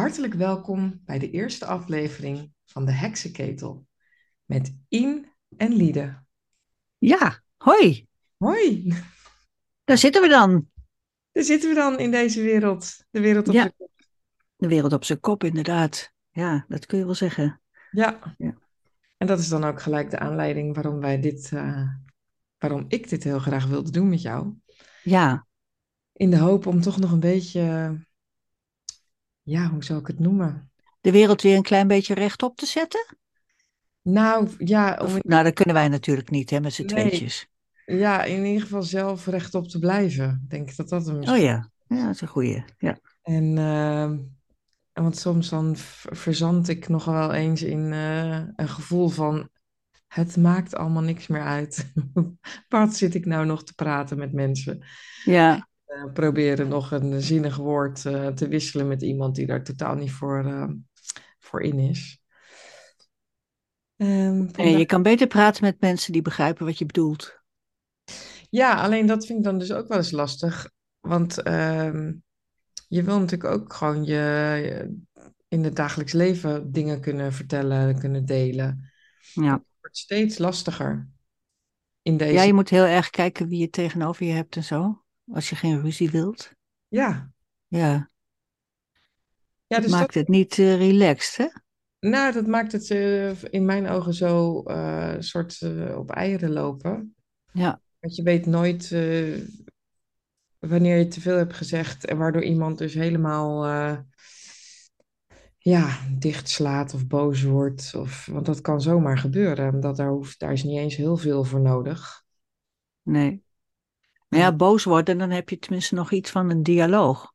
Hartelijk welkom bij de eerste aflevering van de Heksenketel met Ien en Liede. Ja, hoi, Hoi, daar zitten we dan. daar zitten we dan in deze wereld. De wereld op Ja. zijn kop. De wereld op zijn kop, inderdaad. Ja, dat kun je wel zeggen. Ja. Ja. En dat is dan ook gelijk de aanleiding waarom wij dit, eh, waarom ik dit heel graag wilde doen met jou. Ja, In de hoop om toch nog een beetje, ja, hoe zou ik het noemen? de wereld weer een klein beetje rechtop te zetten. Nou, ja, om Of, in, nou, dat kunnen wij natuurlijk niet, hè, met z'n Nee. tweetjes. ja, in ieder geval zelf rechtop te blijven. Ik denk dat dat hem Oh ja, ja, dat is een goeie. Ja, En ehm, want soms dan verzand ik nogal wel eens in eh, een gevoel van het maakt allemaal niks meer uit. Wat zit ik nou nog te praten met mensen? ja. Eh, proberen nog een zinnig woord eh, te wisselen met iemand die daar totaal niet voor, eh, voor in is. En vandaar- je kan beter praten met mensen die begrijpen wat je bedoelt. Ja, alleen dat vind ik dan dus ook wel eens lastig. Want ehm, je wil natuurlijk ook gewoon je, je in het dagelijks leven dingen kunnen vertellen, kunnen delen. Ja. Het wordt steeds lastiger in deze. ja, je moet heel erg kijken wie je tegenover je hebt en zo. Als je geen ruzie wilt. Ja, Ja, ja dus maakt dat, het niet eh, relaxed, hè? nou, dat maakt het eh, in mijn ogen zo eh, soort op eieren lopen. Ja, Want je weet nooit wanneer je te veel hebt gezegd en waardoor iemand dus helemaal ja, dichtslaat of boos wordt. Of, want dat kan zomaar gebeuren. Dat daar, hoeft, daar is niet eens heel veel voor nodig. nee. Maar ja, boos worden, dan heb je tenminste nog iets van een dialoog.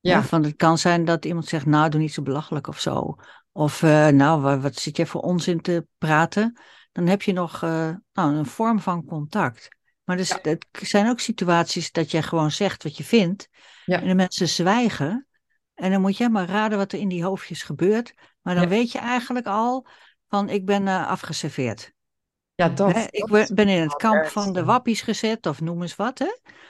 Ja, van het kan zijn dat iemand zegt, nou, doe niet zo belachelijk of zo. Of, eh, nou, wa- wat zit je voor onzin te praten? Dan heb je nog eh, nou, een vorm van contact. Maar dus, Ja. het zijn ook situaties dat jij gewoon zegt wat je vindt. Ja. En de mensen zwijgen. En dan moet jij maar raden wat er in die hoofdjes gebeurt. Maar dan Ja. weet je eigenlijk al van, ik ben eh, afgeserveerd. Ja dat. Hè? Ik dat ben- in het kamp van de wappies gezet, of noem eens wat, hè?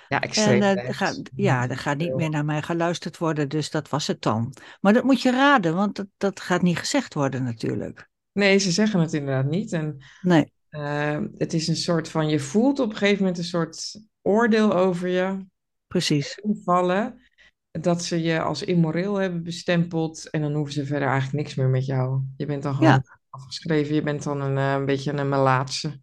Ja, En extreem eh, rechts. er gaat, ja, er gaat niet meer naar mij geluisterd worden, dus dat was het dan. Maar dat moet je raden, want dat, dat gaat niet gezegd worden natuurlijk. Nee, ze zeggen het inderdaad niet. En Nee, eh, het is een soort van, je voelt op een gegeven moment een soort oordeel over je precies. invallen. Dat ze je als immoreel hebben bestempeld. En dan hoeven ze verder eigenlijk niks meer met jou. Je bent dan gewoon Ja. Afgeschreven. Je bent dan een, eh, een beetje een melaatse.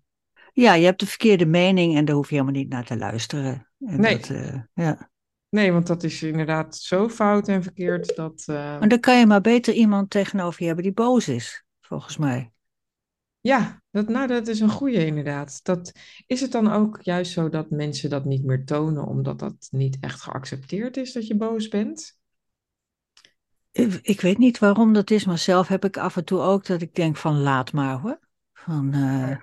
Ja, je hebt de verkeerde mening en daar hoef je helemaal niet naar te luisteren. En Nee. dat, eh, ja. Nee, want dat is inderdaad zo fout en verkeerd dat... eh, Maar dan kan je maar beter iemand tegenover je hebben die boos is, volgens mij. Ja, dat, nou, dat is een goeie inderdaad. Dat, is het dan ook juist zo dat mensen dat niet meer tonen, omdat dat niet echt geaccepteerd is dat je boos bent? Ik, ik weet niet waarom dat is, maar zelf heb ik af en toe ook dat ik denk van laat maar hoor. Van, eh,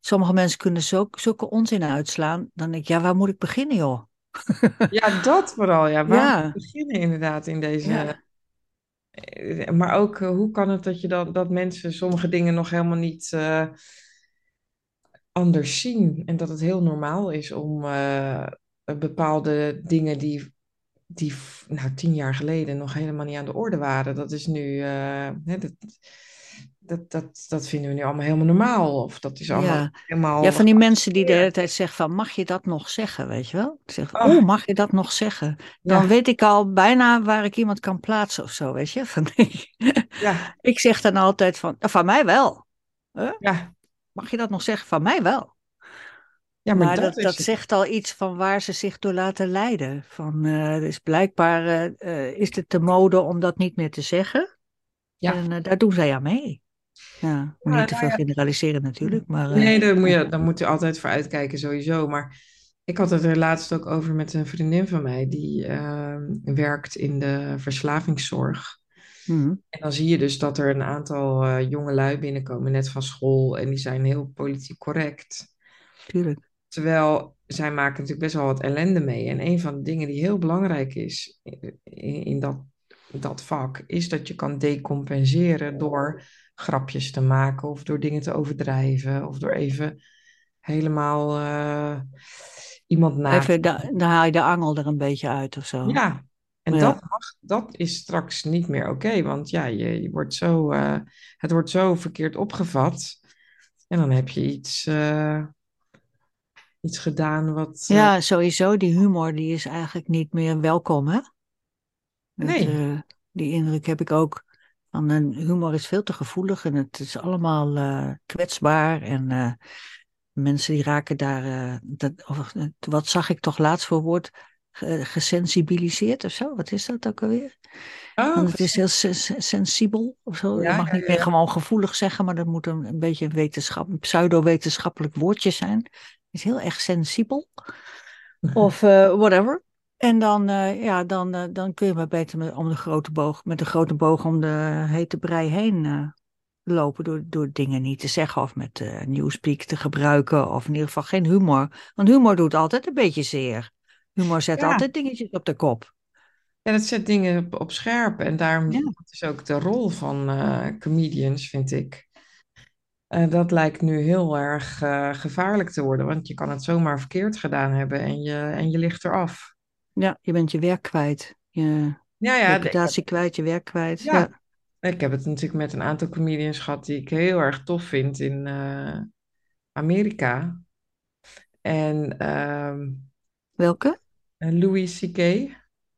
sommige mensen kunnen zo, zulke onzin uitslaan. Dan denk ik, ja, waar moet ik beginnen joh? Ja, dat vooral. Ja, waar Ja. moet je beginnen inderdaad in deze... Ja. Eh, Maar ook, eh, hoe kan het dat je dan, dat mensen sommige dingen nog helemaal niet anders zien? En dat het heel normaal is om bepaalde dingen die, die nou, tien jaar geleden nog helemaal niet aan de orde waren. Dat is nu, eh, hè, dat, dat, dat, dat vinden we nu allemaal helemaal normaal. Of dat is allemaal Ja. helemaal... Ja, van die mensen die de hele tijd zeggen van, mag je dat nog zeggen, weet je wel? Ik zeg, Oh. oh, mag je dat nog zeggen? Dan Ja, weet ik al bijna waar ik iemand kan plaatsen of zo, weet je? Van, ja, ik zeg dan altijd van, "Nou, van mij wel. ja, Mag je dat nog zeggen? Van mij wel. Ja, maar, Maar dat, zegt al iets van waar ze zich door laten leiden. Van, eh, dus blijkbaar eh, eh, is het de mode om dat niet meer te zeggen. Ja. En daar doen zij aan mee. Ja, niet te nou veel ja. generaliseren natuurlijk. Maar, Nee, daar moet je, daar moet je altijd voor uitkijken sowieso. Maar ik had het er laatst ook over met een vriendin van mij die ehm, werkt in de verslavingszorg. mhm, En dan zie je dus dat er een aantal jonge lui binnenkomen, net van school, en die zijn heel politiek correct. tuurlijk. Terwijl zij maken natuurlijk best wel wat ellende mee. En een van de dingen die heel belangrijk is in, in dat, dat vak, is dat je kan decompenseren door grapjes te maken of door dingen te overdrijven of door even helemaal eh, iemand na Even, da- dan haal je de angel er een beetje uit of zo. Ja, En dat, Ja. dat is straks niet meer oké, want ja, je, je wordt zo, eh, het wordt zo verkeerd opgevat. En dan heb je iets, eh, iets gedaan wat. eh, Ja, sowieso, die humor die is eigenlijk niet meer welkom, hè? Dat, nee, eh, die indruk heb ik ook. Van, een humor is veel te gevoelig en het is allemaal eh, kwetsbaar. En eh, mensen die raken daar, eh, dat, of, eh, wat zag ik toch laatst voor woord? Ge- gesensibiliseerd of zo? Wat is dat ook alweer? oh, Want het is heel sen- sen- sensibel of zo. Je mag niet ja, meer ja. gewoon gevoelig zeggen, maar dat moet een, een beetje een wetenschap, een pseudo-wetenschappelijk woordje zijn. Het is heel erg sensibel. Of eh, whatever. En dan, eh, ja, dan, eh, dan kun je maar beter met, om de grote boog, met een grote boog om de hete brei heen lopen. Door, door dingen niet te zeggen of met eh Newspeak te gebruiken. Of in ieder geval geen humor. Want humor doet altijd een beetje zeer. Humor zet Ja, altijd dingetjes op de kop. ja, dat zet dingen op, op scherp. En daarom Ja, is ook de rol van comedians, vind ik. Eh, dat lijkt nu heel erg eh, gevaarlijk te worden, want je kan het zomaar verkeerd gedaan hebben en je, en je ligt eraf. ja, je bent je werk kwijt. Je Ja, ja, ik reputatie kwijt, je werk kwijt. ja, Ja. ik heb het natuurlijk met een aantal comedians gehad die ik heel erg tof vind in eh, Amerika. En ehm, Welke? Louis C.K.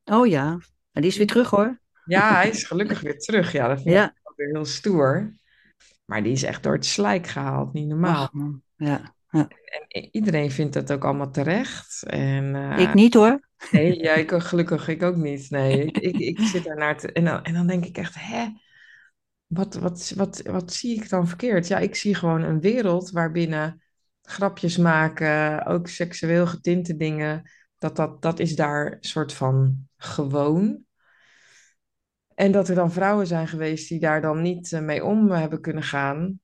Oh ja. En die is weer terug hoor. Ja, hij is gelukkig weer terug. Ja, dat vind ik ook weer heel stoer. Maar die is echt door het slijk gehaald, niet normaal. Ja. ja. En iedereen vindt dat ook allemaal terecht. En eh, Ik niet hoor. nee, ja, ik, gelukkig ik ook niet. Nee, ik, ik, ik zit daar naar te... En dan, en dan denk ik echt, hè? Wat, wat, wat, wat zie ik dan verkeerd? Ja, ik zie gewoon een wereld waarbinnen grapjes maken, ook seksueel getinte dingen, dat, dat, dat is daar soort van gewoon. En dat er dan vrouwen zijn geweest die daar dan niet eh, mee om hebben kunnen gaan.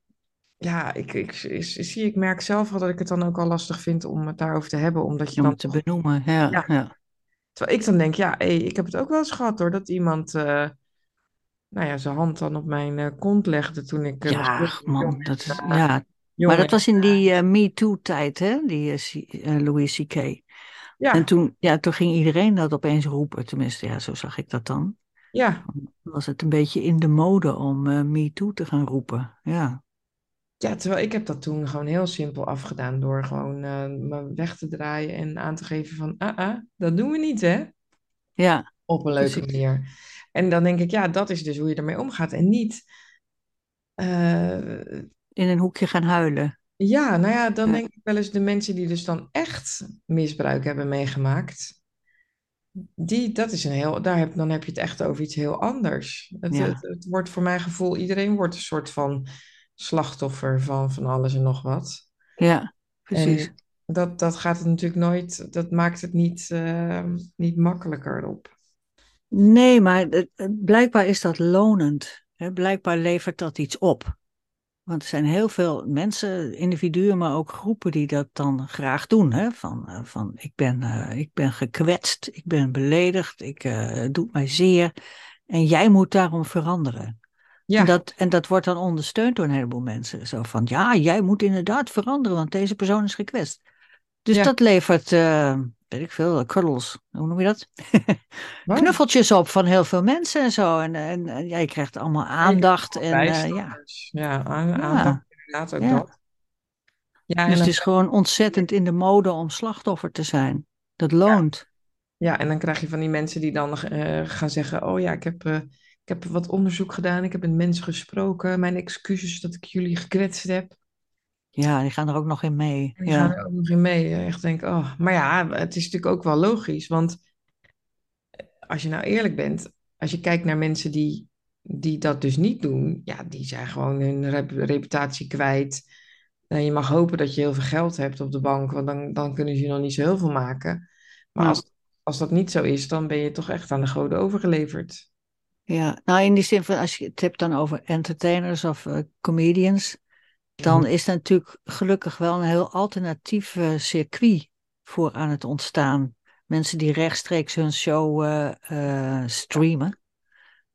Ja, ik, ik, zie, ik merk zelf wel dat ik het dan ook al lastig vind om het daarover te hebben, omdat je Om dan te benoemen. Ja. Ja, Ja. terwijl ik dan denk, ja, ik heb het ook wel eens gehad hoor, dat iemand, eh, nou ja, zijn hand dan op mijn eh, kont legde toen ik eh, Ja, man, dat is, eh, ja. Maar dat en- was in die eh, MeToo-tijd, hè, die eh, eh, Louis C.K. En Ja, toen, ja, toen ging iedereen dat opeens roepen, tenminste, ja, zo zag ik dat dan. Ja, was het een beetje in de mode om eh MeToo te gaan roepen, ja. ja, terwijl ik heb dat toen gewoon heel simpel afgedaan door gewoon eh, me weg te draaien en aan te geven van, ah, ah, dat doen we niet, hè? Ja, Op een leuke precies. manier. En dan denk ik, ja, dat is dus hoe je ermee omgaat. En niet, eh, In een hoekje gaan huilen. ja, nou ja, dan Ja, denk ik wel eens de mensen die dus dan echt misbruik hebben meegemaakt. Die, dat is een heel, daar heb, dan heb je het echt over iets heel anders. Het, het, ja, het wordt voor mijn gevoel, iedereen wordt een soort van slachtoffer van van alles en nog wat. ja, precies. En dat, dat gaat het natuurlijk nooit, dat maakt het niet, eh, niet makkelijker op. Nee, maar blijkbaar is dat lonend. Hè? Blijkbaar levert dat iets op. Want er zijn heel veel mensen, individuen, maar ook groepen die dat dan graag doen. Hè? Van, eh, van ik, ben, eh, ik ben gekwetst, ik ben beledigd, ik eh, het doet mij zeer. En jij moet daarom veranderen. En Ja, dat, en dat wordt dan ondersteund door een heleboel mensen. Zo van, ja, jij moet inderdaad veranderen, want deze persoon is gekwetst. Dus ja, dat levert, eh, weet ik veel, cuddles, hoe noem je dat? Knuffeltjes op van heel veel mensen en zo. En, en, en ja, je krijgt allemaal aandacht en eh, ja. Ja, aan- ja, aandacht inderdaad ook ja. dat. Ja, Dus het is gewoon ontzettend in de mode om slachtoffer te zijn. Dat loont. ja, en dan krijg je van die mensen die dan eh, gaan zeggen, oh ja, ik heb, eh, ik heb wat onderzoek gedaan, ik heb met mensen gesproken, mijn excuses dat ik jullie gekwetst heb. Ja, die gaan er ook nog in mee. En die gaan Ja, er ook nog in mee. Echt denk, oh, maar ja, het is natuurlijk ook wel logisch, want als je nou eerlijk bent, als je kijkt naar mensen die, die dat dus niet doen, ja, die zijn gewoon hun rep- reputatie kwijt. En je mag hopen dat je heel veel geld hebt op de bank, want dan, dan kunnen ze je nog niet zo heel veel maken. Maar ja, als, als dat niet zo is, dan ben je toch echt aan de goden overgeleverd. ja. Nou, in die zin van, als je het hebt dan over entertainers of eh, comedians, dan Mhm. is er natuurlijk gelukkig wel een heel alternatief eh, circuit voor aan het ontstaan. Mensen die rechtstreeks hun show eh, eh, streamen.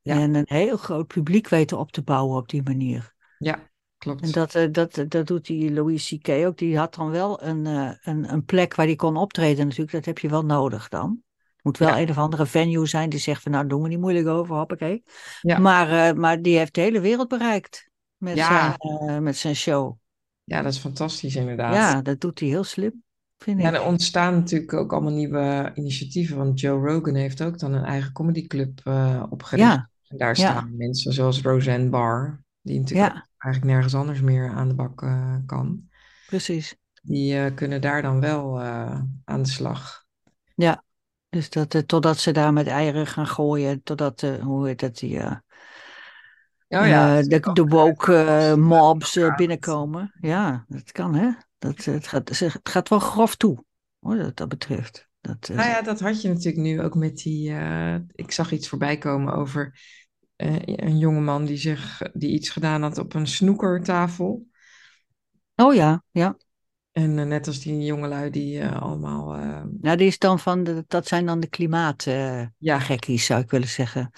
Ja, En een heel groot publiek weten op te bouwen op die manier. ja, En klopt. dat, eh, dat, dat doet die Louis C.K. ook. Die had dan wel een, een, een plek waar die kon optreden natuurlijk. Dat heb je wel nodig dan. Het moet wel Ja. een of andere venue zijn die zegt van nou doen we niet moeilijk over, hoppakee. Ja. Maar, maar die heeft de hele wereld bereikt met, Ja. zijn, eh, met zijn show. Ja, dat is fantastisch inderdaad. Ja, dat doet hij heel slim, vind Ja, ik. er ontstaan natuurlijk ook allemaal nieuwe initiatieven. Want Joe Rogan heeft ook dan een eigen comedyclub eh opgericht. Ja, En daar ja. staan mensen zoals Roseanne Barr, die natuurlijk ja, eigenlijk nergens anders meer aan de bak eh, kan. precies. Die kunnen daar dan wel aan de slag. Ja, dus dat, totdat ze daar met eieren gaan gooien, totdat, hoe heet dat, die, Oh ja, eh, de, de woke eh, mobs eh, binnenkomen. Ja, dat kan hè. Dat, het, gaat, het gaat wel grof toe, hoor, wat dat betreft. Dat, Nou ja, dat had je natuurlijk nu ook met die. ik zag iets voorbij komen over een jongeman die, zich, die iets gedaan had op een snoekertafel. Oh ja, ja. En net als die jongelui die allemaal. Nou, die is dan van de, dat zijn dan de klimaatgekkies, ja, zou ik willen zeggen.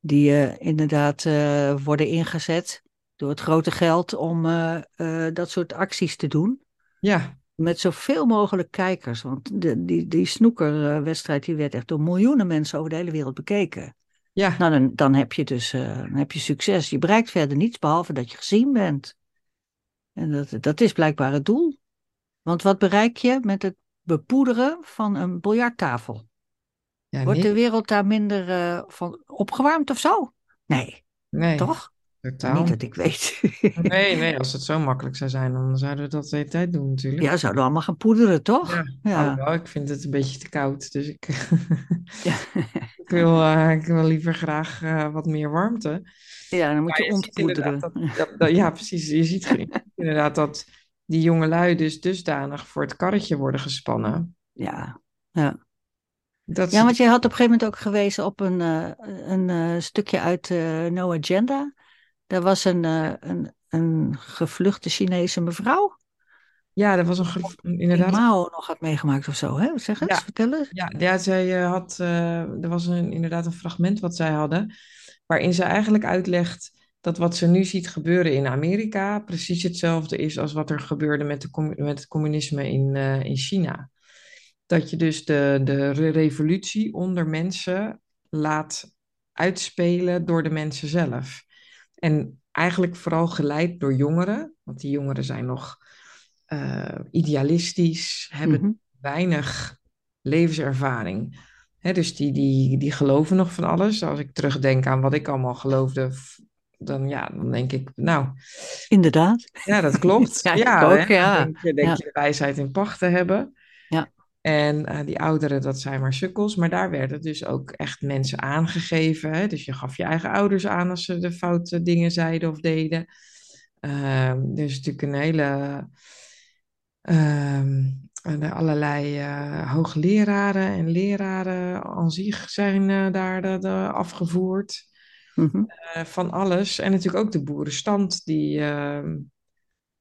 Die eh, inderdaad eh, worden ingezet door het grote geld om eh, dat soort acties te doen. ja, Met zoveel mogelijk kijkers. Want de, die, die snoekerwedstrijd die werd echt door miljoenen mensen over de hele wereld bekeken. ja, Nou, dan, dan heb je dus dan heb je succes. Je bereikt verder niets behalve dat je gezien bent. En dat, dat is blijkbaar het doel. Want wat bereik je met het bepoederen van een biljarttafel? Ja, Wordt de wereld daar minder eh, van opgewarmd of zo? Nee, nee, toch? totaal. Niet dat ik weet. Nee, nee, als het zo makkelijk zou zijn, dan zouden we dat de hele tijd doen natuurlijk. Ja, zouden we allemaal gaan poederen, toch? Ja, Ja. ik vind het een beetje te koud, dus ik, Ja, ik wil, eh, ik wil liever graag eh, wat meer warmte. ja dan moet je je ontpoederen. dat, dat, dat- ja, precies. Je ziet inderdaad dat die jongelui dus dusdanig voor het karretje worden gespannen. Ja, ja. Dat Ja, want jij had op een gegeven moment ook gewezen op een, eh, een eh, stukje uit eh, No Agenda. Daar was een, een, een gevluchte Chinese mevrouw ja, dat was een, ge- die inderdaad. Mao nog had meegemaakt of zo, hè? Zeg eens, Ja. vertel eens. Ja, ja zij had, er was een, inderdaad een fragment wat zij hadden, waarin ze eigenlijk uitlegt dat wat ze nu ziet gebeuren in Amerika precies hetzelfde is als wat er gebeurde met, de, met het communisme in, in China. Dat je dus de, de re- revolutie onder mensen laat uitspelen door de mensen zelf. En eigenlijk vooral geleid door jongeren, want die jongeren zijn nog eh, idealistisch, hebben Mhm. weinig levenservaring. Hè, dus die, die, die geloven nog van alles. Als ik terugdenk aan wat ik allemaal geloofde, dan, ja, dan denk ik, nou, Inderdaad. ja, dat klopt. Ja, ja, ook, hè, dan ja. denk je, denk Ja. je de wijsheid in pacht te hebben. Ja. En eh, die ouderen, dat zijn maar sukkels. Maar daar werden dus ook echt mensen aangegeven. Hè? Dus je gaf je eigen ouders aan als ze de foute dingen zeiden of deden. Dus natuurlijk een hele... en allerlei eh, hoogleraren en leraren aan zich zijn eh, daar de, de afgevoerd. Mhm. Van alles. En natuurlijk ook de boerenstand die, ehm,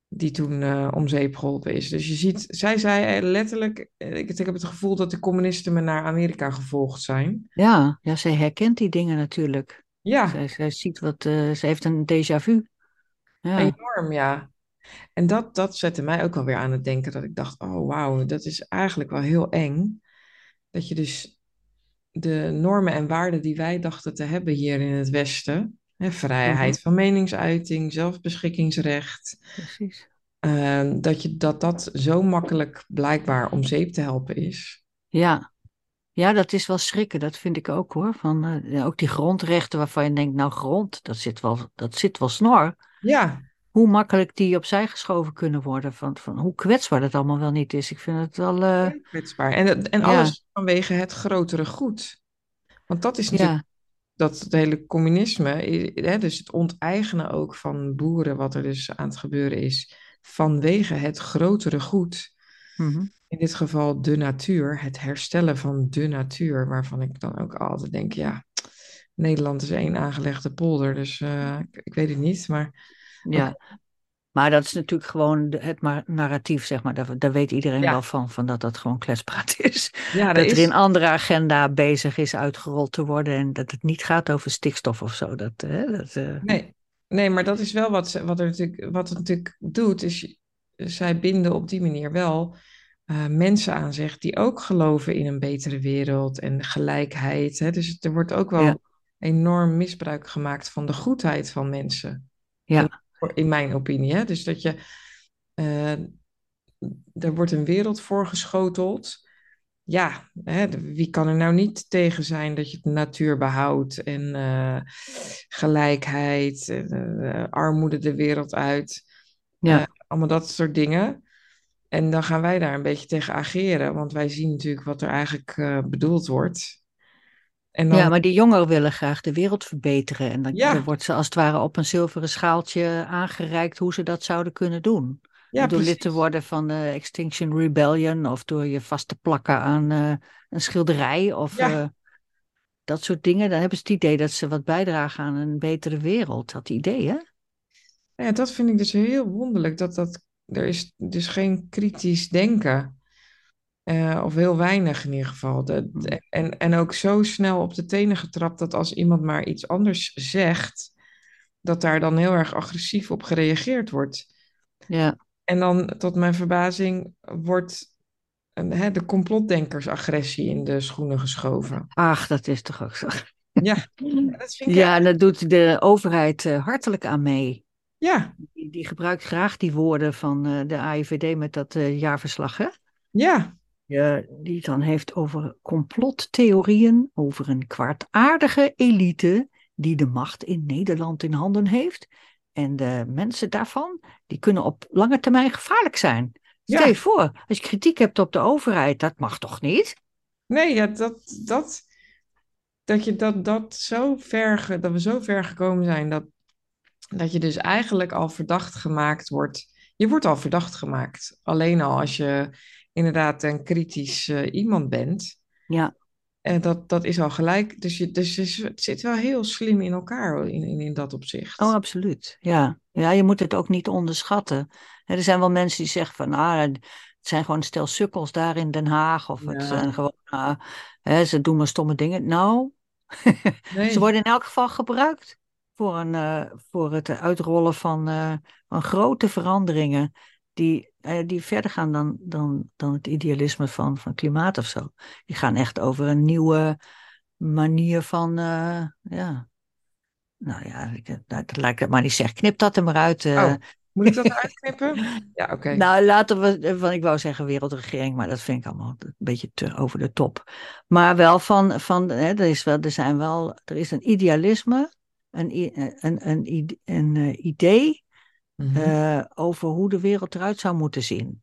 die toen eh, om zeep geholpen is. Dus je ziet, zij zei letterlijk, eh, ik, ik heb het gevoel dat de communisten me naar Amerika gevolgd zijn. Ja, ja, zij herkent die dingen natuurlijk. Ja, Zij, zij ziet wat, eh, ze heeft een déjà vu. Ja, enorm, ja. En dat, dat zette mij ook wel weer aan het denken dat ik dacht, oh wauw, dat is eigenlijk wel heel eng. Dat je dus de normen en waarden die wij dachten te hebben hier in het Westen, hè, vrijheid Mhm. van meningsuiting, zelfbeschikkingsrecht, precies. Ehm, dat, je, dat dat zo makkelijk blijkbaar om zeep te helpen is. Ja. ja, dat is wel schrikken, dat vind ik ook hoor. Van, eh, ook die grondrechten waarvan je denkt, nou grond, dat zit wel, dat zit wel snor. Ja, Hoe makkelijk die opzij geschoven kunnen worden, van, van hoe kwetsbaar dat allemaal wel niet is. Ik vind het wel, eh, kwetsbaar. En, en Ja. alles vanwege het grotere goed. Want dat is natuurlijk dat het hele communisme, hè, dus het onteigenen ook van boeren, wat er dus aan het gebeuren is, vanwege het grotere goed. mhm. In dit geval de natuur, het herstellen van de natuur, waarvan ik dan ook altijd denk, ja, Nederland is één aangelegde polder, dus eh, ik, ik weet het niet, maar ja. Maar dat is natuurlijk gewoon het ma- narratief, zeg maar. Daar, daar weet iedereen Ja. wel van, van dat dat gewoon kletspraat is. ja, dat er er in andere agenda bezig is uitgerold te worden en dat het niet gaat over stikstof of zo. Dat, hè, dat, eh, Nee, nee, maar dat is wel wat, ze, wat, er natuurlijk, wat het natuurlijk doet, is zij binden op die manier wel eh, mensen aan zich die ook geloven in een betere wereld en gelijkheid. Hè? Dus er wordt ook wel Ja, enorm misbruik gemaakt van de goedheid van mensen, ja, in mijn opinie. Hè? Dus dat je, eh, er wordt een wereld voorgeschoteld. Ja, hè, wie kan er nou niet tegen zijn dat je de natuur behoudt en eh, gelijkheid, eh, armoede de wereld uit, ja. allemaal dat soort dingen. En dan gaan wij daar een beetje tegen ageren, want wij zien natuurlijk wat er eigenlijk bedoeld wordt. En Ja, maar die jongeren willen graag de wereld verbeteren. En dan, wordt ze als het ware op een zilveren schaaltje aangereikt hoe ze dat zouden kunnen doen. ja, Door lid te worden van de Extinction Rebellion of door je vast te plakken aan eh, een schilderij of Ja, eh, dat soort dingen. Dan hebben ze het idee dat ze wat bijdragen aan een betere wereld. Dat idee, hè? ja, dat vind ik dus heel wonderlijk, dat dat, er is dus geen kritisch denken. Eh, of heel weinig in ieder geval. Dat, Hm. en, en ook zo snel op de tenen getrapt dat als iemand maar iets anders zegt, dat daar dan heel erg agressief op gereageerd wordt. Ja. En dan, tot mijn verbazing, wordt een, hè, de complotdenkersagressie in de schoenen geschoven. Ach, dat is toch ook zo. Ja, dat vind ik Ja, en daar doet de overheid eh, hartelijk aan mee. Ja, Die, die gebruikt graag die woorden van eh, de AIVD met dat jaarverslag, hè? ja, Ja, die het dan heeft over complottheorieën, over een kwaadaardige elite die de macht in Nederland in handen heeft. En de mensen daarvan, die kunnen op lange termijn gevaarlijk zijn. Stel je voor, als je kritiek hebt op de overheid, dat mag toch niet? Nee, ja, dat, dat, dat je dat, dat zo ver, dat we zo ver gekomen zijn dat, dat je dus eigenlijk al verdacht gemaakt wordt. Je wordt al verdacht gemaakt. Alleen al als je inderdaad een kritisch eh, iemand bent. Ja, En dat, dat is al gelijk. Dus, je, dus het zit wel heel slim in elkaar in, in, in dat opzicht. oh, absoluut. Ja. ja, je moet het ook niet onderschatten. Er zijn wel mensen die zeggen van, ah, het zijn gewoon stel sukkels daar in Den Haag. Of het Ja, zijn gewoon, ah, hè, ze doen maar stomme dingen. Nou, Ze worden in elk geval gebruikt voor, een, eh, voor het uitrollen van, eh, van grote veranderingen die, die verder gaan dan, dan, dan het idealisme van, van klimaat of zo. Die gaan echt over een nieuwe manier van, eh, ja, nou ja, ik, nou, dat lijkt het maar niet zeg. Knip dat er maar uit. eh. Oh, moet ik dat eruit knippen? Ja, oké. Nou, laten we, eh, van, ik wou zeggen wereldregering, maar dat vind ik allemaal een beetje te over de top. Maar wel van, van hè, er, is wel, er, zijn wel, er is een idealisme, een, een, een, een, eh, Mhm. eh, over hoe de wereld eruit zou moeten zien.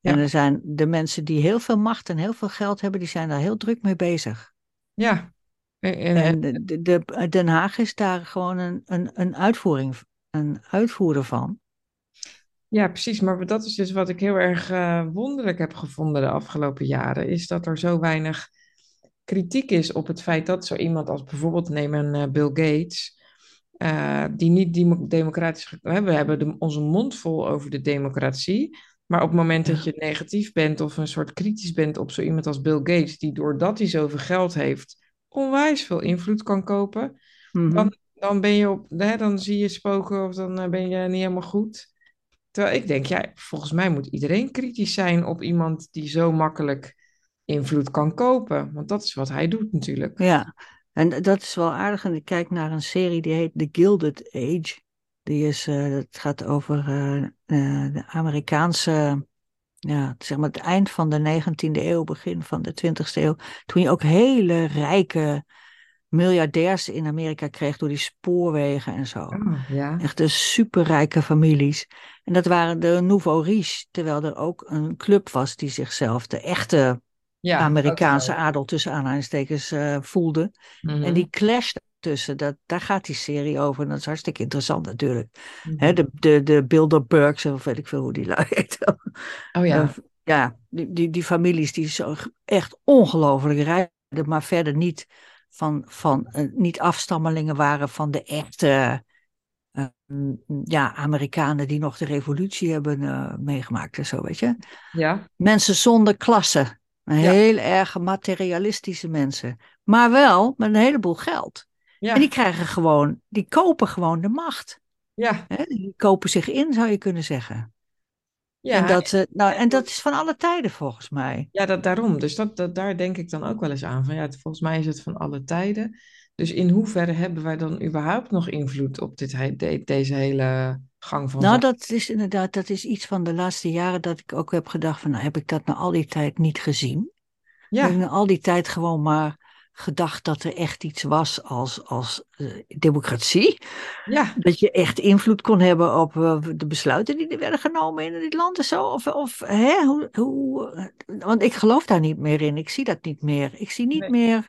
En er zijn de mensen die heel veel macht en heel veel geld hebben, die zijn daar heel druk mee bezig. ja. En, en, En de, de, de- Den Haag is daar gewoon een, een, een uitvoering, een uitvoerder van. Ja, precies. Maar dat is dus wat ik heel erg eh, wonderlijk heb gevonden de afgelopen jaren, is dat er zo weinig kritiek is op het feit dat zo iemand als bijvoorbeeld neem een eh, Bill Gates, eh, die niet demo- democratisch, we hebben de- onze mond vol over de democratie, maar op het moment dat je negatief bent of een soort kritisch bent op zo iemand als Bill Gates, die doordat hij zoveel geld heeft, onwijs veel invloed kan kopen, Mhm. dan, dan ben je op, hè, dan zie je spoken of dan eh, ben je niet helemaal goed. Terwijl ik denk, ja, volgens mij moet iedereen kritisch zijn op iemand die zo makkelijk invloed kan kopen. Want dat is wat hij doet natuurlijk. Ja, en dat is wel aardig. En ik kijk naar een serie die heet The Gilded Age. Die is, eh, het gaat over eh, eh, de Amerikaanse, ja, zeg maar het eind van de 19e eeuw, begin van de 20e eeuw. Toen je ook hele rijke miljardairs in Amerika kreeg door die spoorwegen en zo. Oh, ja. Echt de superrijke families. En dat waren de Nouveau Riche, terwijl er ook een club was die zichzelf de echte Ja, Amerikaanse adel tussen aanhalingstekens eh, voelde. Mhm, En die clash tussen, dat, daar gaat die serie over. En dat is hartstikke interessant natuurlijk. mhm. Hè, de, de, de Bilderbergs, of weet ik veel hoe die heet. Oh ja, Eh, ja, die, die, die families die zo echt ongelooflijk rijden, maar verder niet, van, van, eh, niet afstammelingen waren van de echte eh, mm, ja, Amerikanen die nog de revolutie hebben meegemaakt en zo, weet je. ja, Mensen zonder klasse. Ja. heel erg materialistische mensen. Maar wel met een heleboel geld. ja, En die krijgen gewoon, die kopen gewoon de macht. ja? Die kopen zich in, zou je kunnen zeggen. En Ja, dat, eh, nou, en dat is van alle tijden volgens mij. ja dat, daarom. Dus dat, dat, daar denk ik dan ook wel eens aan. Van, ja, het- volgens mij is het van alle tijden. Dus in hoeverre hebben wij dan überhaupt nog invloed op dit, he- deze hele gang van Nou, dat is inderdaad, dat is iets van de laatste jaren dat ik ook heb gedacht van, nou, heb ik dat nou al die tijd niet gezien? Heb ik Ja, nou al die tijd gewoon maar gedacht dat er echt iets was als, als eh, democratie? ja, Dat je echt invloed kon hebben op eh, de besluiten die er werden genomen in dit land en zo? Of, of hè, hoe, hoe, eh, want ik geloof daar niet meer in. Ik zie dat niet meer. Ik zie niet Nee. meer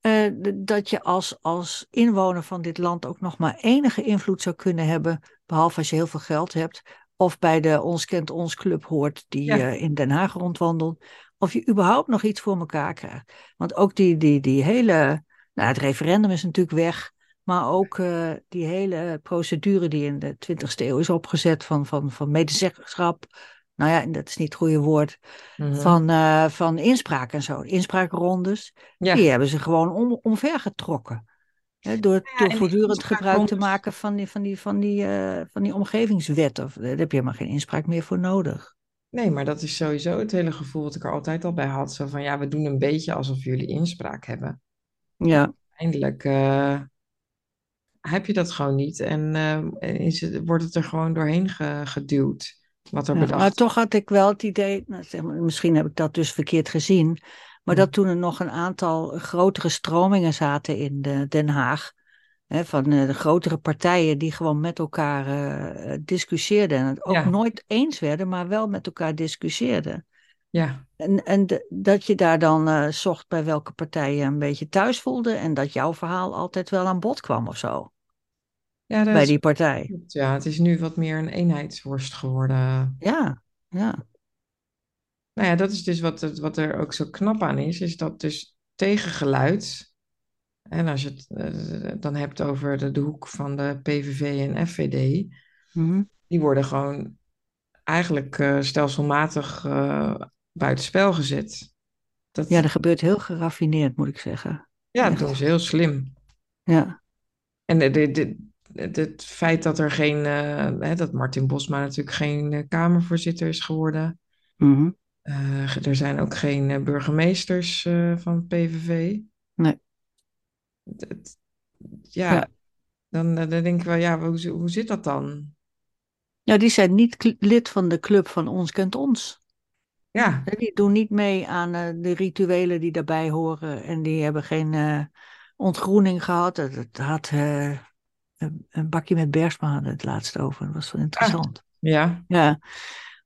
eh, dat je als, als inwoner van dit land ook nog maar enige invloed zou kunnen hebben, behalve als je heel veel geld hebt, of bij de Ons Kent Ons Club hoort die Ja. eh, in Den Haag rondwandelt, of je überhaupt nog iets voor elkaar krijgt. Want ook die, die, die hele, nou het referendum is natuurlijk weg, maar ook eh, die hele procedure die in de 20e eeuw is opgezet van, van, van medezeggenschap, nou ja, dat is niet het goede woord, mhm. van, eh, van inspraak en zo, inspraakrondes, ja. die hebben ze gewoon om, omvergetrokken. Hè, door ja, door voortdurend gebruik te maken van die, van die, van die, eh, van die omgevingswet. Of, daar heb je helemaal geen inspraak meer voor nodig. Nee, maar dat is sowieso het hele gevoel wat ik er altijd al bij had. Zo van, ja, we doen een beetje alsof jullie inspraak hebben. Ja, Eindelijk eh, heb je dat gewoon niet en eh, is het, wordt het er gewoon doorheen ge- geduwd, wat er ja, bedacht maar toch had ik wel het idee, nou, zeg maar, misschien heb ik dat dus verkeerd gezien, maar Hm. dat toen er nog een aantal grotere stromingen zaten in de, Den Haag, hè, van eh, de grotere partijen die gewoon met elkaar eh, discussieerden en het ook Ja. nooit eens werden, maar wel met elkaar discussieerden. Ja, En, en de- dat je daar dan eh, zocht bij welke partij je een beetje thuis voelde en dat jouw verhaal altijd wel aan bod kwam of zo, ja, bij is, die partij. ja, het is nu wat meer een eenheidsworst geworden. Ja, ja. Nou ja, dat is dus wat, het, wat er ook zo knap aan is, is dat dus tegengeluid, en als je het eh, dan hebt over de, de hoek van de PVV en FVD, Mhm. die worden gewoon eigenlijk eh, stelselmatig eh buitenspel gezet. Dat, Ja, dat gebeurt heel geraffineerd, moet ik zeggen. ja, dat echt. ze heel slim. Ja, En de, de- het feit dat er geen, eh, hè, dat Martin Bosma natuurlijk geen eh, Kamervoorzitter is geworden. Mhm. Eh, er zijn ook geen burgemeesters van PVV. Nee. Ja, Ja. Dan, dan denk ik wel, ja, hoe, hoe zit dat dan? ja, die zijn niet lid van de club van Ons Kent Ons. Ja, Die doen niet mee aan de rituelen die daarbij horen en die hebben geen ontgroening gehad. Het, het had een, een bakje met Bergsma hadden het laatst over. Dat was wel interessant. ja, Ja,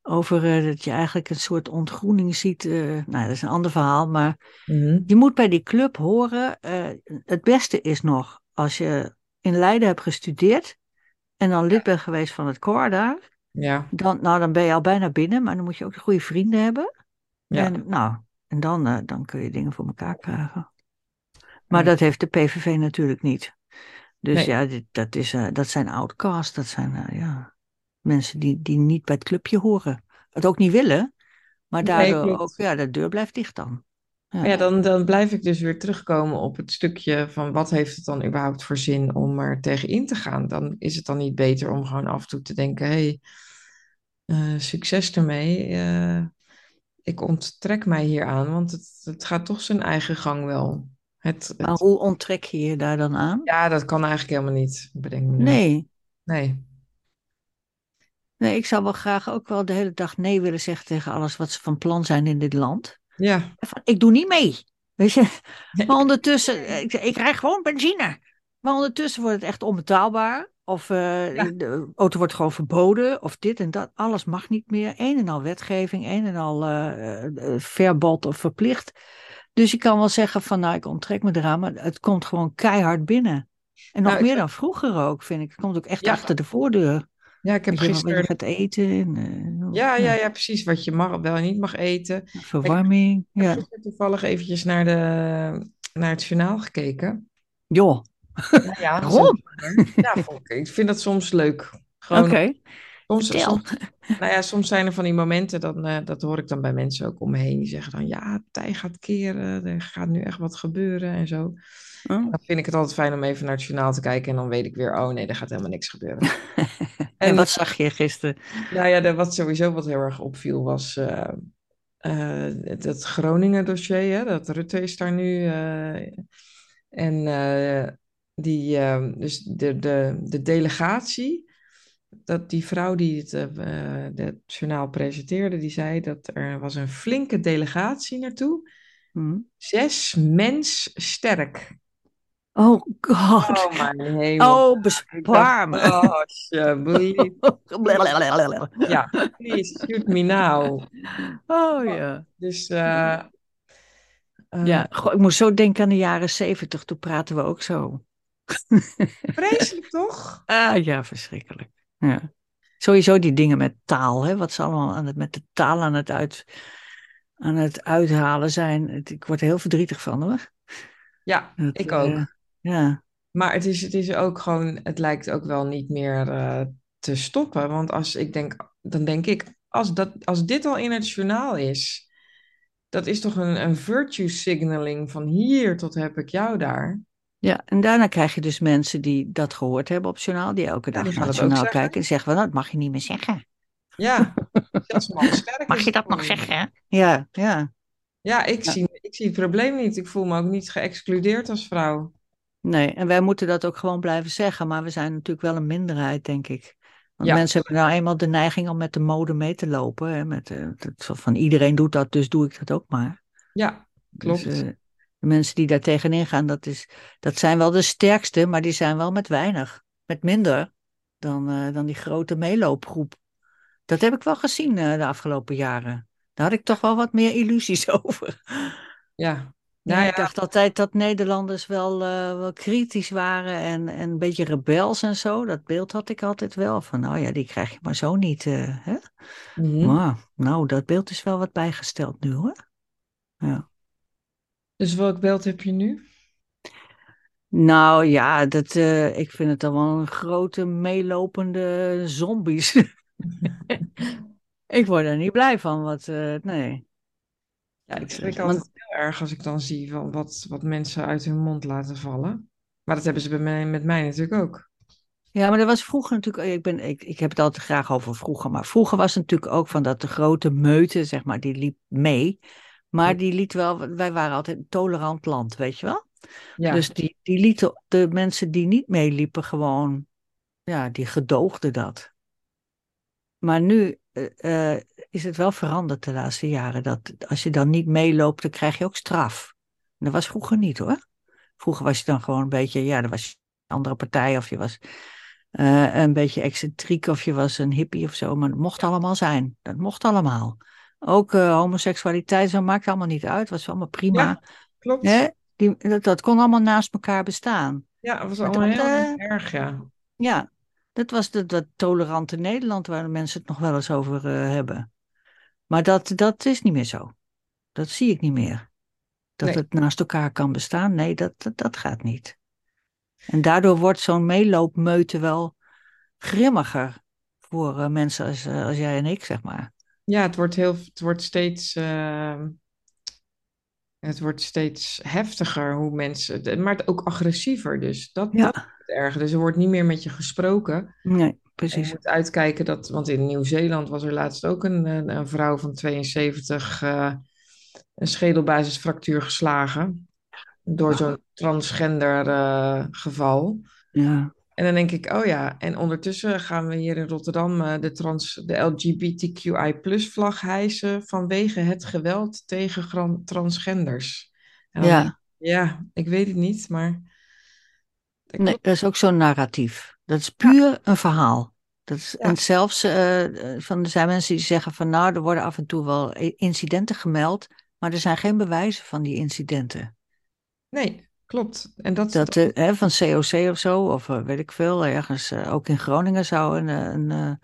over eh, dat je eigenlijk een soort ontgroening ziet. eh, nou, dat is een ander verhaal, maar mhm, je moet bij die club horen. eh, het beste is nog als je in Leiden hebt gestudeerd en dan lid bent geweest van het koor daar. ja, Dan, nou, dan ben je al bijna binnen, maar dan moet je ook goede vrienden hebben. ja. En, nou, en dan, dan kun je dingen voor elkaar krijgen. Maar Ja. dat heeft de PVV natuurlijk niet. Dus Nee. ja, dit, dat, is, eh, dat zijn outcasts. Dat zijn eh, ja, mensen die, die niet bij het clubje horen. Het ook niet willen. Maar daardoor ook, ja, de deur blijft dicht dan. Ja. Dan, dan blijf ik dus weer terugkomen op het stukje van wat heeft het dan überhaupt voor zin om er tegen in te gaan? Dan is het dan niet beter om gewoon af en toe te denken, hé, hey, succes ermee. eh, ik onttrek mij hier aan, want het, het gaat toch zijn eigen gang wel. Het, Maar hoe onttrek je je daar dan aan? ja, dat kan eigenlijk helemaal niet, bedenk me nu. Nee. Nee. nee, ik zou wel graag ook wel de hele dag nee willen zeggen tegen alles wat ze van plan zijn in dit land. Ja, Van, ik doe niet mee. Weet je? Maar ondertussen, ik, ik krijg gewoon benzine. Maar ondertussen wordt het echt onbetaalbaar. Of eh, Ja. de auto wordt gewoon verboden. Of dit en dat. Alles mag niet meer. Een en al wetgeving. Een en al eh, verbod of verplicht. Dus je kan wel zeggen van nou ik onttrek me eraan. Maar het komt gewoon keihard binnen. En nog Nou, meer dan vroeger ook vind ik. Het komt ook echt Ja. achter de voordeur. ja ik heb je, gisteren... gaat eten. En, eh, Ja, ja, ja, precies. Wat je mag, wel en niet mag eten. Verwarming. Ik heb Ja. toevallig eventjes naar, de, naar het journaal gekeken. Joh. Nou ja, Waarom? Ja, ik, vind dat soms leuk. Oké. Soms, nou ja, soms zijn er van die momenten, dan, eh, dat hoor ik dan bij mensen ook om me heen, die zeggen dan, ja, het tij gaat keren, er gaat nu echt wat gebeuren en zo. Oh. Dan vind ik het altijd fijn om even naar het journaal te kijken en dan weet ik weer, oh nee, er gaat helemaal niks gebeuren. En En wat zag je gisteren? nou ja, de, wat sowieso wat heel erg opviel was eh, eh, het, het Groningen dossier, hè, dat Rutte is daar nu. eh, en eh, die, eh, dus de, de, de delegatie, dat die vrouw die het, eh, eh, het journaal presenteerde, die zei dat er was een flinke delegatie naartoe. Hm. Zes mens sterk. Oh god. Oh mijn hemel. Oh, bespaar me. oh, alsjeblieft. Ja, please, shoot me now. Oh ja. Dus eh, Ja, goh, ik moest zo denken aan de jaren zeventig. Toen praten we ook zo. vreselijk toch? Ah ja, verschrikkelijk. Ja. Sowieso die dingen met taal, hè? wat ze allemaal aan het, met de taal aan het, uit, aan het uithalen zijn. Ik word er heel verdrietig van hoor. Ja, Dat, ik eh, ook. ja. Maar het is, het is ook gewoon, het lijkt ook wel niet meer eh, te stoppen. Want als ik denk, dan denk ik, als, dat, als dit al in het journaal is, dat is toch een, een virtue signaling van hier tot heb ik jou daar. Ja, en daarna krijg je dus mensen die dat gehoord hebben op journaal, die elke dag naar het journaal kijken en zeggen van, nou, dat mag je niet meer zeggen. Ja, zelfs sterk Mag je dat nog zeggen? Ja, ja. Ja, ik Ja. zie, ik zie het probleem niet. Ik voel me ook niet geëxcludeerd als vrouw. Nee, en wij moeten dat ook gewoon blijven zeggen, maar we zijn natuurlijk wel een minderheid, denk ik. Want Ja. mensen hebben nou eenmaal de neiging om met de mode mee te lopen. Hè? Met, eh, van iedereen doet dat, dus doe ik dat ook maar. Ja, klopt. Dus, eh, de mensen die daar tegenin gaan, dat, is, dat zijn wel de sterkste, maar die zijn wel met weinig. Met minder dan, eh, dan die grote meeloopgroep. Dat heb ik wel gezien eh, de afgelopen jaren. Daar had ik toch wel wat meer illusies over. Ja, Ja, nou ik dacht altijd dat Nederlanders wel, eh, wel kritisch waren en, en een beetje rebels en zo. Dat beeld had ik altijd wel. Van nou ja, die krijg je maar zo niet. hè? mhm. Maar nou, dat beeld is wel wat bijgesteld nu hoor. Ja. Dus welk beeld heb je nu? Nou ja, dat, eh, ik vind het dan wel een grote meelopende zombies. ik word er niet blij van. Wat, eh, nee. Ja, ik schrik altijd want- heel erg als ik dan zie van wat, wat mensen uit hun mond laten vallen. Maar dat hebben ze bij mij, met mij natuurlijk ook. Ja, maar dat was vroeger natuurlijk. Ik, ben, ik, ik heb het altijd graag over vroeger. Maar vroeger was het natuurlijk ook van dat de grote meute, zeg maar, die liep mee. Maar die liet wel. Wij waren altijd een tolerant land, weet je wel? Ja, Dus die, die lieten de mensen die niet meeliepen gewoon. Ja, die gedoogden dat. Maar nu eh, eh, is het wel veranderd de laatste jaren. Dat als je dan niet meeloopt, dan krijg je ook straf. En dat was vroeger niet hoor. Vroeger was je dan gewoon een beetje, ja, dan was je een andere partij of je was eh, een beetje excentriek of je was een hippie of zo. Maar dat mocht allemaal zijn. Dat mocht allemaal. Ook eh, homoseksualiteit, zo maakt allemaal niet uit. Was allemaal prima. Ja, klopt. Hè? Die, dat, dat kon allemaal naast elkaar bestaan. Ja, het was Maar allemaal dat, heel eh, erg, ja. Ja, dat was de, dat tolerante Nederland waar de mensen het nog wel eens over eh, hebben. Maar dat, dat is niet meer zo. Dat zie ik niet meer. Dat Nee. het naast elkaar kan bestaan. Nee, dat, dat, dat gaat niet. En daardoor wordt zo'n meeloopmeute wel grimmiger voor mensen als, als jij en ik, zeg maar. Ja, het wordt heel, het wordt steeds, eh, het wordt steeds heftiger hoe mensen, maar ook agressiever. Dus dat, Ja. dat is het erg. Dus er wordt niet meer met je gesproken. Nee, je precies. moet uitkijken dat, want in Nieuw-Zeeland was er laatst ook een, een, een vrouw van 72 eh, een schedelbasisfractuur geslagen door zo'n transgender eh, geval. Ja, En dan denk ik, oh ja, en ondertussen gaan we hier in Rotterdam eh, de, trans, de LGBTQI vlag hijsen vanwege het geweld tegen transgenders. En dan ja. ik, ja, ik weet het niet, maar dat Nee, dat is ook zo'n narratief. Dat is puur een verhaal. Dat is, Ja. En zelfs eh, eh, van, er zijn mensen die zeggen van nou, er worden af en toe wel incidenten gemeld, maar er zijn geen bewijzen van die incidenten. Nee, klopt. En dat Dat, het eh, hè, van COC of zo, of eh, weet ik veel, ergens, eh, ook in Groningen zou een, een,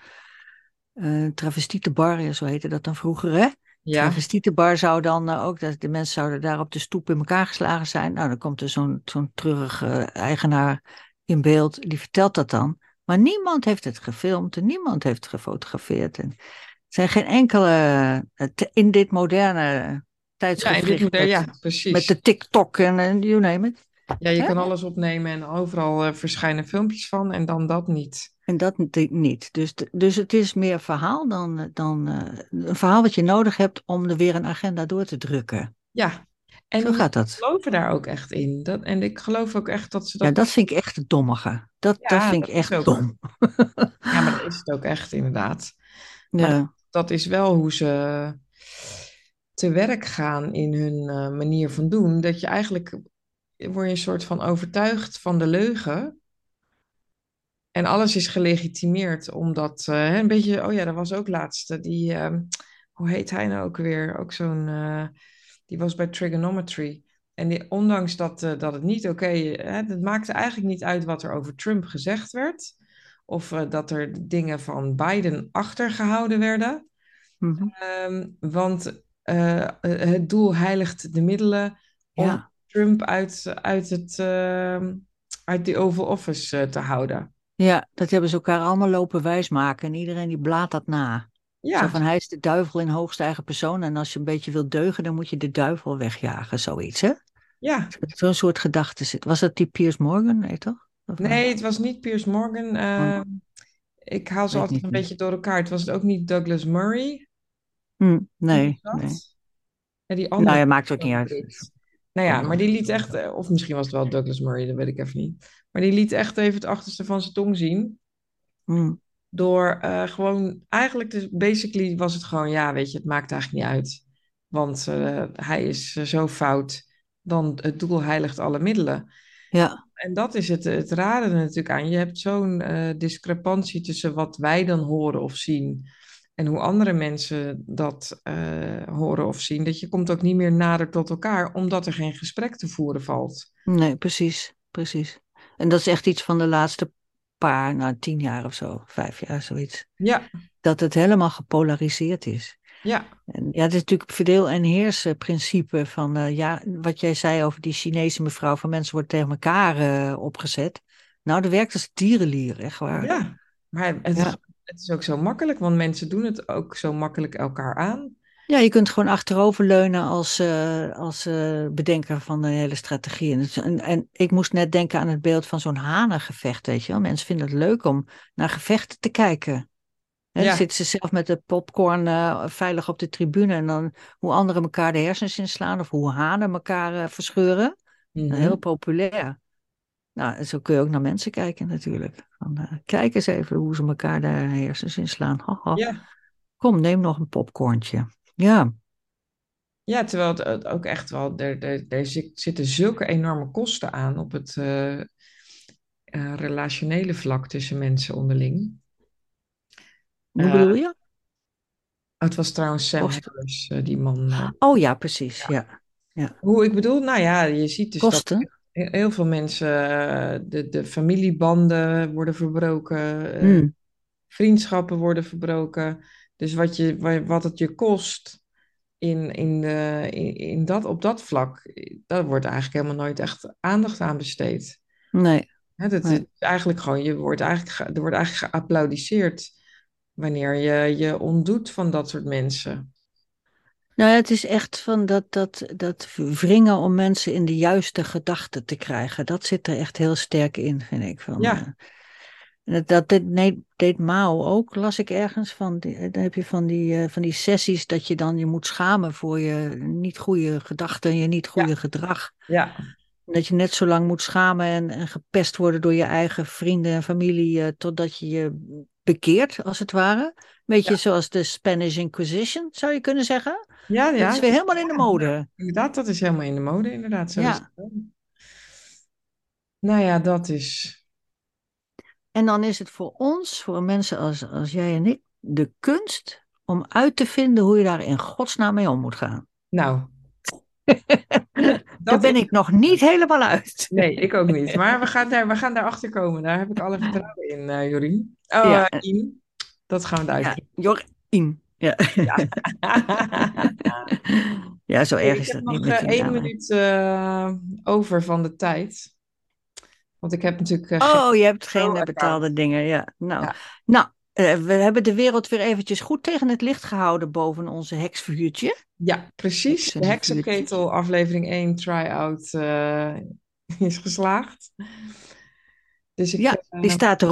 een travestietenbar, ja, zo heette dat dan vroeger, hè? ja, Travestietenbar zou dan ook, dat de mensen zouden daar op de stoep in elkaar geslagen zijn. Nou, dan komt er zo'n zo'n treurige eigenaar in beeld, die vertelt dat dan. Maar niemand heeft het gefilmd en niemand heeft het gefotografeerd. En er zijn geen enkele, in dit moderne tijdsgevricht ja, precies. met de TikTok en en you name it. Ja, je kan alles opnemen en overal eh, verschijnen filmpjes van en dan dat niet. En dat niet- niet. Dus, dus het is meer verhaal dan, eh, dan eh, een verhaal wat je nodig hebt om er weer een agenda door te drukken. Ja, en Zo gaat dat. geloven daar ook echt in. Dat, en ik geloof ook echt dat ze dat... Ja, dat vind ik echt het dommige. Dat, dat vind ik dat echt ook- dom. Ja, maar dat is het ook echt inderdaad. Maar Ja. dat is wel hoe ze te werk gaan in hun eh, manier van doen. Dat je eigenlijk word je een soort van overtuigd van de leugen. En alles is gelegitimeerd omdat, eh, een beetje, oh ja, dat was ook laatste, die, ehm, hoe heet hij nou ook weer? Ook zo'n, eh, die was bij Trigonometry. En die, ondanks dat, eh, dat het niet oké, hè, het maakte eigenlijk niet uit wat er over Trump gezegd werd. Of eh, dat er dingen van Biden achtergehouden werden. Mhm. Ehm, want eh, het doel heiligt de middelen om Ja. Trump uit, uit, het, ehm, uit die Oval Office eh, te houden. ja, dat hebben ze elkaar allemaal lopen wijsmaken. En iedereen die blaat dat na. Zo Ja, van hij is de duivel in hoogste eigen persoon. En als je een beetje wilt deugen, dan moet je de duivel wegjagen. Zoiets, hè? ja. Zo'n soort gedachte zit. Was dat die Piers Morgan? Nee, toch? Of, Nee, het was niet Piers Morgan. ehm, ik haal ze Weet altijd een beetje door elkaar. Het was ook niet Douglas Murray. Hm, nee, nee. Ja, die andere Nou ja, maakt ook niet uit. Nou ja, maar die liet echt, eh, of misschien was het wel Douglas Murray, dat weet ik even niet. Maar die liet echt even het achterste van zijn tong zien. Hm, Door eh, gewoon, eigenlijk, dus basically was het gewoon, ja, weet je, het maakt eigenlijk niet uit. Want eh, hij is zo fout, dan het doel heiligt alle middelen. ja, En dat is het, het rare natuurlijk aan. Je hebt zo'n discrepantie tussen wat wij dan horen of zien en hoe andere mensen dat eh, horen of zien. Dat je komt ook niet meer nader tot elkaar, omdat er geen gesprek te voeren valt. nee, precies, precies. En dat is echt iets van de laatste paar, nou tien jaar of zo, vijf jaar, zoiets. Ja, Dat het helemaal gepolariseerd is. ja, En ja, het is natuurlijk verdeel- en heersen principe van, eh, ja, wat jij zei over die Chinese mevrouw, van mensen worden tegen elkaar eh, opgezet. Nou, dat werkt als tierenlier, echt waar. ja. Maar het, Ja. Het is ook zo makkelijk, want mensen doen het ook zo makkelijk elkaar aan. Ja, je kunt gewoon achteroverleunen als, eh, als eh, bedenker van de hele strategie. En, en, ik moest net denken aan het beeld van zo'n hanengevecht, weet je wel. Mensen vinden het leuk om naar gevechten te kijken. Ja. Dan zitten ze zelf met de popcorn eh, veilig op de tribune en dan hoe anderen elkaar de hersens inslaan of hoe hanen elkaar verscheuren. Mhm. Heel populair. Nou, zo kun je ook naar mensen kijken natuurlijk. Van, eh, kijk eens even hoe ze elkaar de hersens inslaan. Haha. Ja. Kom, neem nog een popcorntje. Ja. Ja, terwijl het, ook echt wel, er, er, er zit- zitten zulke enorme kosten aan op het eh, eh, relationele vlak tussen mensen onderling. Hoe bedoel je? Het was trouwens Sam Kosten. Harris, eh, die man. Oh ja, precies. Ja. Hoe ik bedoel, nou ja, je ziet dus Kosten. Heel veel mensen, eh, de, de familiebanden worden verbroken, eh, Hmm. vriendschappen worden verbroken. Dus wat, je, wa- wat het je kost in, in, de, in, in dat, op dat vlak, daar wordt eigenlijk helemaal nooit echt aandacht aan besteed. Nee. Dat Nee. is eigenlijk gewoon, je wordt eigenlijk, ge- er wordt eigenlijk geapplaudisseerd wanneer je je ontdoet van dat soort mensen. Nou het is echt van dat, dat, dat wringen om mensen in de juiste gedachten te krijgen. Dat zit er echt heel sterk in, vind ik. Van, Ja. eh, en dat, dat deed, nee, deed Mao ook, las ik ergens. Van die, dan heb je van die, eh, van die sessies dat je dan je moet schamen voor je niet goede gedachten, je niet goede gedrag. Ja, Dat je net zo lang moet schamen en, en gepest worden door je eigen vrienden en familie, eh, totdat je je bekeert, als het ware. Beetje Ja. zoals de Spanish Inquisition, zou je kunnen zeggen. ja, Dat ja. is weer helemaal in de mode. Inderdaad, dat is helemaal in de mode, inderdaad. Zo Ja. Nou ja, dat is. En dan is het voor ons, voor mensen als, als jij en ik, de kunst om uit te vinden hoe je daar in godsnaam mee om moet gaan. Nou, Daar dat ben ik nog niet helemaal uit. Nee, ik ook niet. Maar we gaan daar, we gaan daar achter komen. Daar heb ik alle vertrouwen in, eh Jorien. Oh, Ja. eh, Ien. Dat gaan we eruit Ja, Jorien. Ja. ja, zo erg ik is heb dat niet nog met eh, die één minuut eh, over van de tijd. Want ik heb natuurlijk uh, Oh, je hebt geen uh, betaalde dingen, ja. Nou, Ja. nou uh, we hebben de wereld weer eventjes goed tegen het licht gehouden boven onze heksvuurtje. Ja, precies. De Heksenketel, aflevering 1, try-out, eh, is geslaagd. Dus ik, Ja, eh, die staat erop.